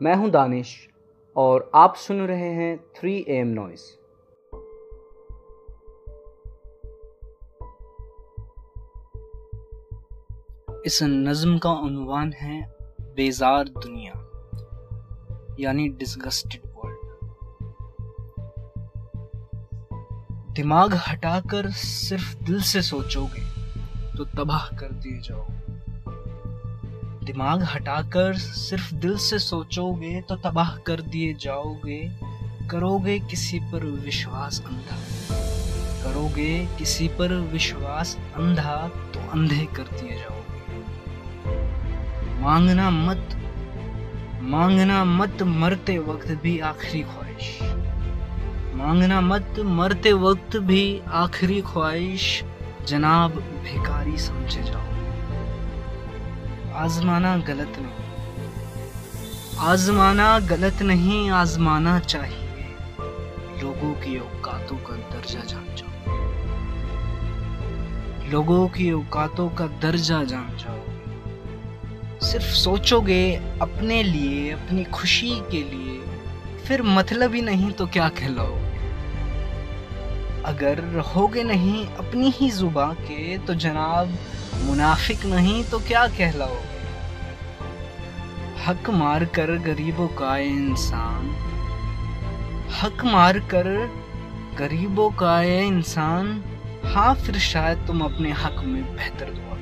मैं हूँ दानिश, और आप सुन रहे हैं थ्री एम नॉइस इस नज़म का उनवान है बेजार दुनिया, यानी डिसगस्टेड वर्ल्ड दिमाग हटाकर सिर्फ़ दिल से सोचोगे तो तबाह कर दिए जाओगे। दिमाग हटाकर सिर्फ़ दिल से सोचोगे तो तबाह कर दिए जाओगे। करोगे किसी पर विश्वास अंधा। करोगे किसी पर विश्वास अंधा तो अंधे कर दिए जाओगे। मांगना मत मांगना मत मरते वक्त भी आखिरी ख्वाहिश। मांगना मत मरते वक्त भी आखिरी ख्वाहिश, जनाब भिकारी समझे जाओ। आजमाना गलत नहीं। आजमाना गलत नहीं, आजमाना चाहिए। लोगों की औकातों का दर्जा जान जाओ। लोगों की औकातों का दर्जा जान जाओ। सिर्फ़ सोचोगे अपने लिए, अपनी खुशी के लिए, फिर मतलब ही नहीं तो क्या कहलाओगे? अगर रहोगे नहीं अपनी ही जुबा के तो जनाब मुनाफिक नहीं तो क्या कहलाओगे? हक मार कर गरीबों का इंसान। हक मार कर गरीबों का इंसान। हाँ फिर शायद तुम अपने हक में बेहतर दुआ